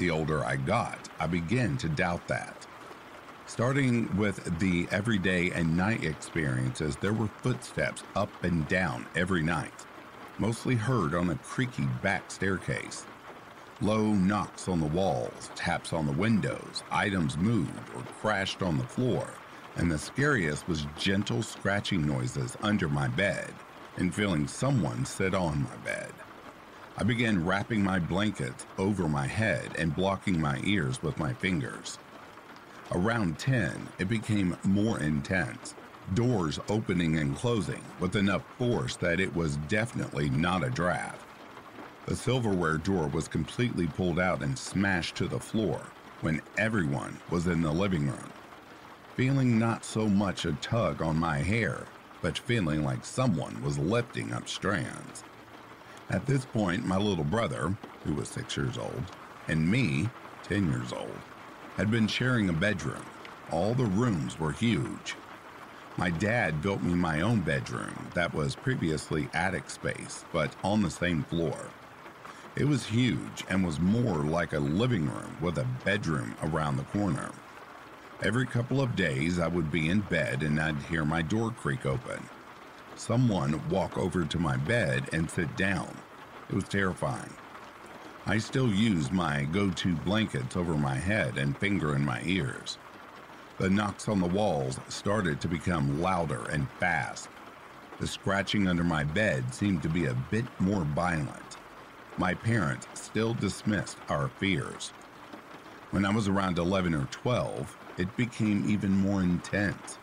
[SPEAKER 1] The older I got, I began to doubt that. Starting with the everyday and night experiences, there were footsteps up and down every night, mostly heard on a creaky back staircase. Low knocks on the walls, taps on the windows, items moved or crashed on the floor, and the scariest was gentle scratching noises under my bed and feeling someone sit on my bed. I began wrapping my blanket over my head and blocking my ears with my fingers. Around 10, it became more intense, doors opening and closing with enough force that it was definitely not a draft. The silverware drawer was completely pulled out and smashed to the floor when everyone was in the living room. Feeling not so much a tug on my hair, but feeling like someone was lifting up strands. At this point, my little brother, who was six years old, and me, 10 years old, had been sharing a bedroom. All the rooms were huge. My dad built me my own bedroom that was previously attic space, but on the same floor. It was huge and was more like a living room with a bedroom around the corner. Every couple of days, I would be in bed and I'd hear my door creak open someone walk over to my bed and sit down. It was terrifying. I still used my go to blankets over my head and finger in my ears. The knocks on the walls started to become louder and fast. The scratching under my bed seemed to be a bit more violent. My parents still dismissed our fears. When I was around 11 or 12, it became even more intense.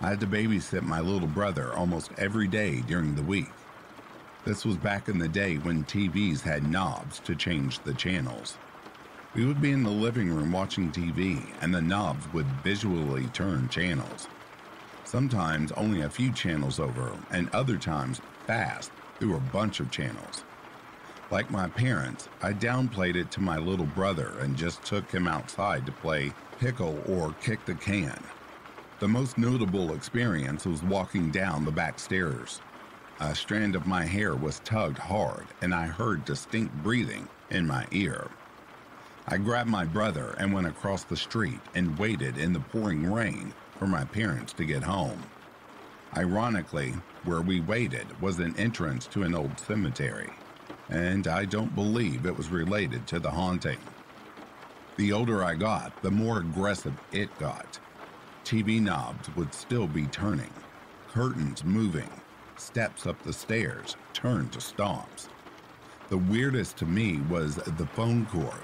[SPEAKER 1] I had to babysit my little brother almost every day during the week. This was back in the day when TVs had knobs to change the channels. We would be in the living room watching TV, and the knobs would visually turn channels. Sometimes only a few channels over, and other times fast through a bunch of channels. Like my parents, I downplayed it to my little brother and just took him outside to play pickle or kick the can. The most notable experience was walking down the back stairs. A strand of my hair was tugged hard, and I heard distinct breathing in my ear. I grabbed my brother and went across the street and waited in the pouring rain for my parents to get home. Ironically, where we waited was an entrance to an old cemetery, and I don't believe it was related to the haunting. The older I got, the more aggressive it got. TV knobs would still be turning, curtains moving, steps up the stairs turned to stomps. The weirdest to me was the phone cord.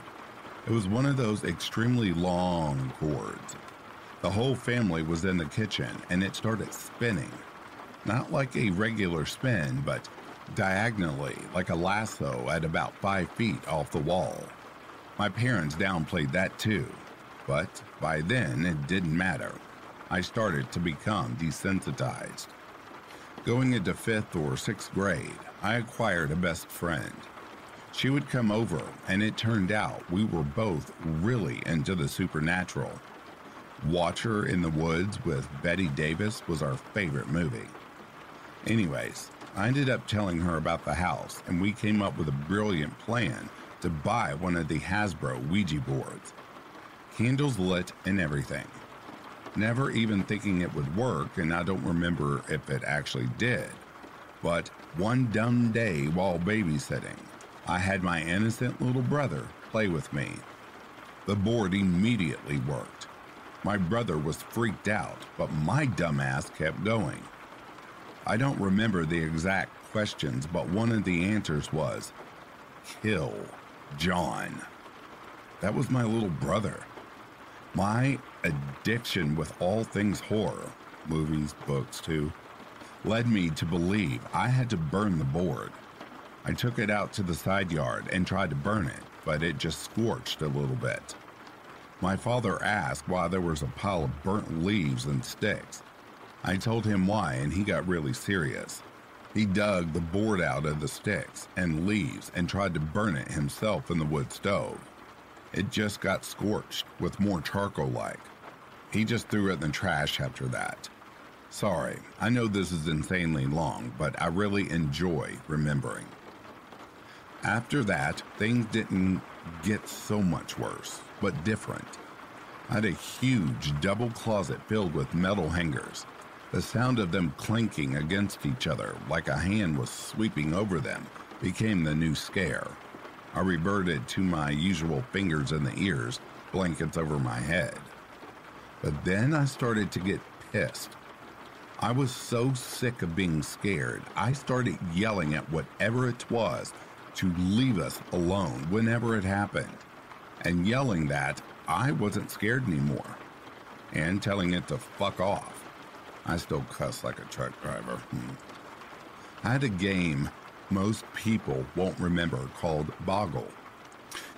[SPEAKER 1] It was one of those extremely long cords. The whole family was in the kitchen and it started spinning. Not like a regular spin, but diagonally, like a lasso at about five feet off the wall. My parents downplayed that too, but by then it didn't matter. I started to become desensitized. Going into fifth or sixth grade, I acquired a best friend. She would come over, and it turned out we were both really into the supernatural. Watcher in the Woods with Bette Davis was our favorite movie. Anyways, I ended up telling her about the house, and we came up with a brilliant plan to buy one of the Hasbro Ouija boards. Candles lit and everything. Never even thinking it would work, and I don't remember if it actually did. But one dumb day while babysitting, I had my innocent little brother play with me. The board immediately worked. My brother was freaked out, but my dumbass kept going. I don't remember the exact questions, but one of the answers was kill John. That was my little brother. My addiction with all things horror, movies, books too, led me to believe I had to burn the board. I took it out to the side yard and tried to burn it, but it just scorched a little bit. My father asked why there was a pile of burnt leaves and sticks. I told him why, and he got really serious. He dug the board out of the sticks and leaves and tried to burn it himself in the wood stove. It just got scorched with more charcoal like. He just threw it in the trash after that. Sorry, I know this is insanely long, but I really enjoy remembering. After that, things didn't get so much worse, but different. I had a huge double closet filled with metal hangers. The sound of them clinking against each other like a hand was sweeping over them became the new scare. I reverted to my usual fingers in the ears, blankets over my head. But then I started to get pissed. I was so sick of being scared, I started yelling at whatever it was to leave us alone whenever it happened, and yelling that I wasn't scared anymore, and telling it to fuck off. I still cuss like a truck driver. Hmm. I had a game most people won't remember called Boggle.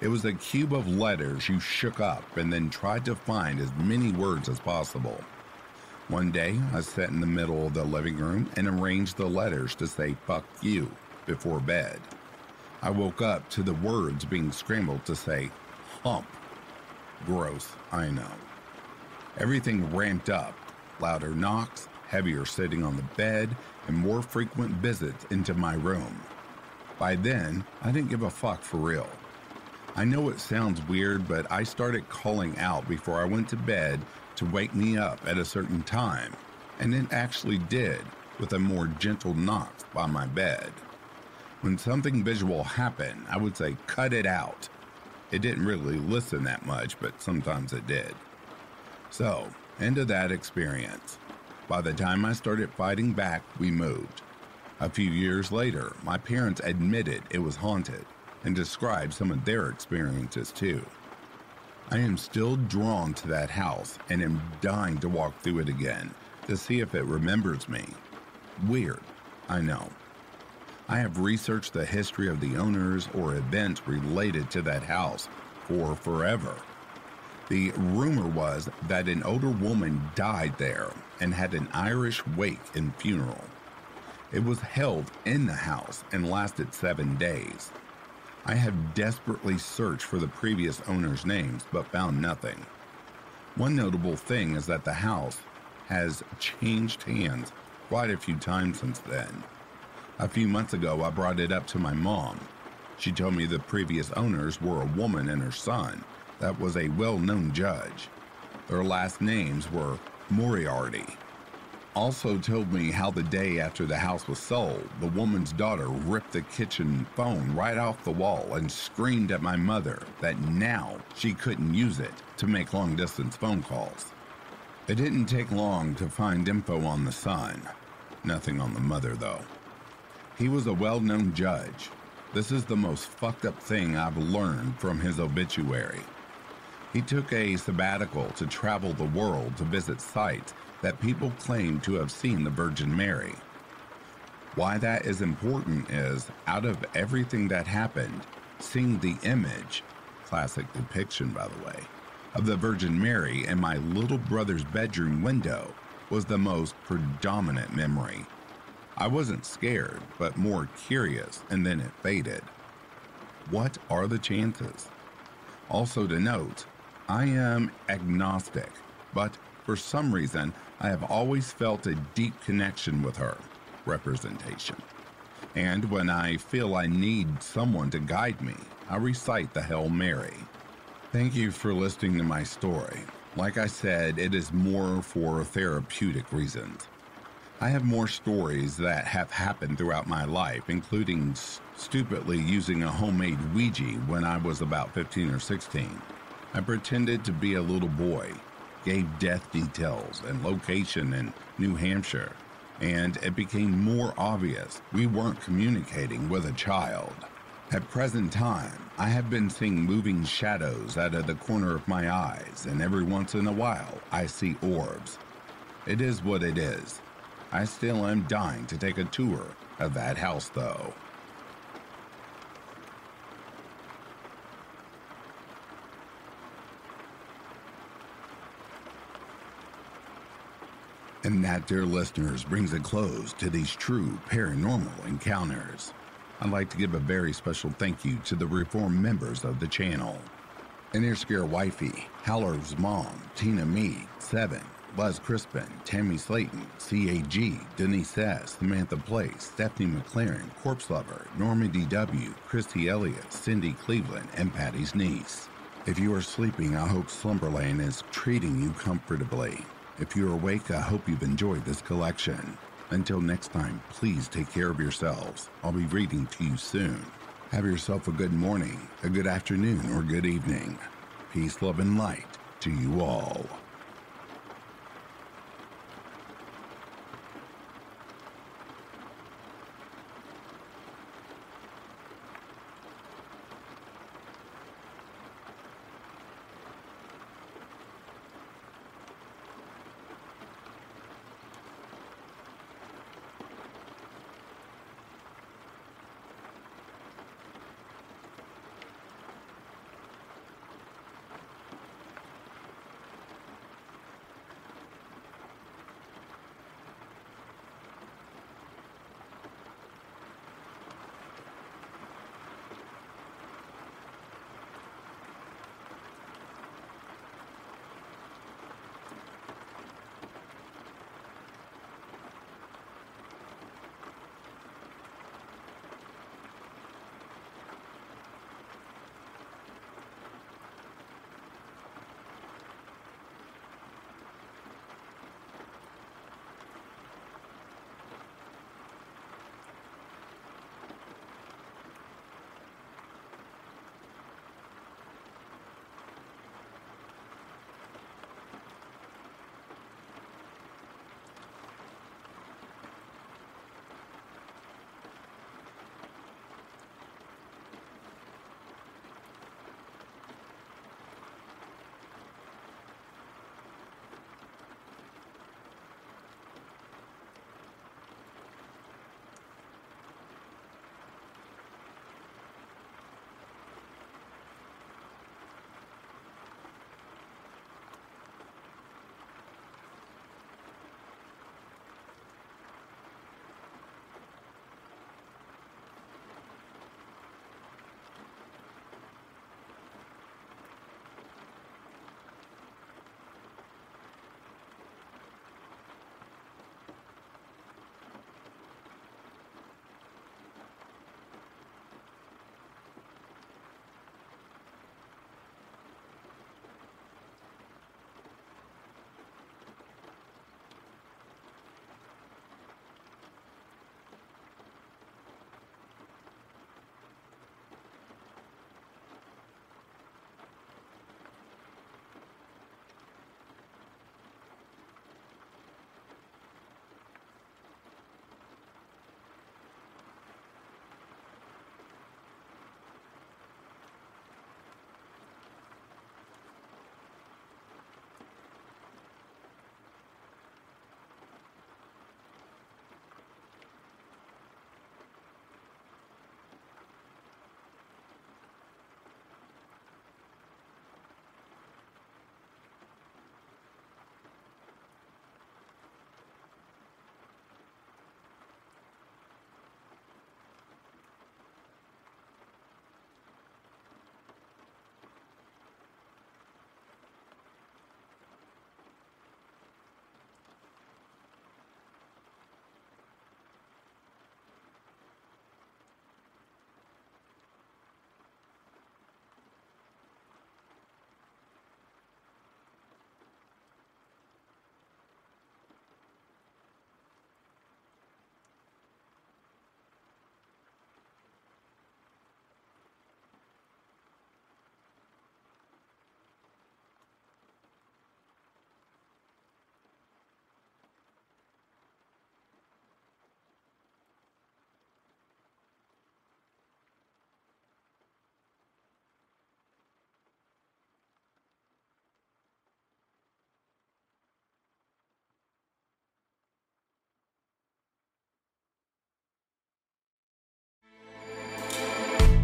[SPEAKER 1] It was a cube of letters you shook up and then tried to find as many words as possible. One day, I sat in the middle of the living room and arranged the letters to say fuck you before bed. I woke up to the words being scrambled to say hump. Gross, I know. Everything ramped up louder knocks, heavier sitting on the bed, and more frequent visits into my room. By then, I didn't give a fuck for real. I know it sounds weird, but I started calling out before I went to bed to wake me up at a certain time, and it actually did with a more gentle knock by my bed. When something visual happened, I would say, cut it out. It didn't really listen that much, but sometimes it did. So, into that experience. By the time I started fighting back, we moved. A few years later, my parents admitted it was haunted and described some of their experiences too. I am still drawn to that house and am dying to walk through it again to see if it remembers me. Weird, I know. I have researched the history of the owners or events related to that house for forever. The rumor was that an older woman died there and had an Irish wake and funeral. It was held in the house and lasted seven days. I have desperately searched for the previous owner's names but found nothing. One notable thing is that the house has changed hands quite a few times since then. A few months ago, I brought it up to my mom. She told me the previous owners were a woman and her son that was a well known judge. Their last names were Moriarty. Also told me how the day after the house was sold, the woman's daughter ripped the kitchen phone right off the wall and screamed at my mother that now she couldn't use it to make long distance phone calls. It didn't take long to find info on the son. Nothing on the mother, though. He was a well known judge. This is the most fucked up thing I've learned from his obituary. He took a sabbatical to travel the world to visit sites that people claim to have seen the Virgin Mary. Why that is important is, out of everything that happened, seeing the image, classic depiction by the way, of the Virgin Mary in my little brother's bedroom window was the most predominant memory. I wasn't scared, but more curious, and then it faded. What are the chances? Also, to note, I am agnostic, but for some reason, I have always felt a deep connection with her representation. And when I feel I need someone to guide me, I recite the Hail Mary. Thank you for listening to my story. Like I said, it is more for therapeutic reasons. I have more stories that have happened throughout my life, including stupidly using a homemade Ouija when I was about 15 or 16. I pretended to be a little boy, gave death details and location in New Hampshire, and it became more obvious we weren't communicating with a child. At present time, I have been seeing moving shadows out of the corner of my eyes, and every once in a while I see orbs. It is what it is. I still am dying to take a tour of that house, though. And that, dear listeners, brings a close to these true paranormal encounters. I'd like to give a very special thank you to the reformed members of the channel. Inner Scare Wifey, Haller's Mom, Tina Mead, Seven, Buzz Crispin, Tammy Slayton, CAG, Denise S., Samantha Place, Stephanie McLaren, Corpse Lover, Norma DW, Christy Elliott, Cindy Cleveland, and Patty's niece. If you are sleeping, I hope Slumberland is treating you comfortably. If you're awake, I hope you've enjoyed this collection. Until next time, please take care of yourselves. I'll be reading to you soon. Have yourself a good morning, a good afternoon, or good evening. Peace, love, and light to you all.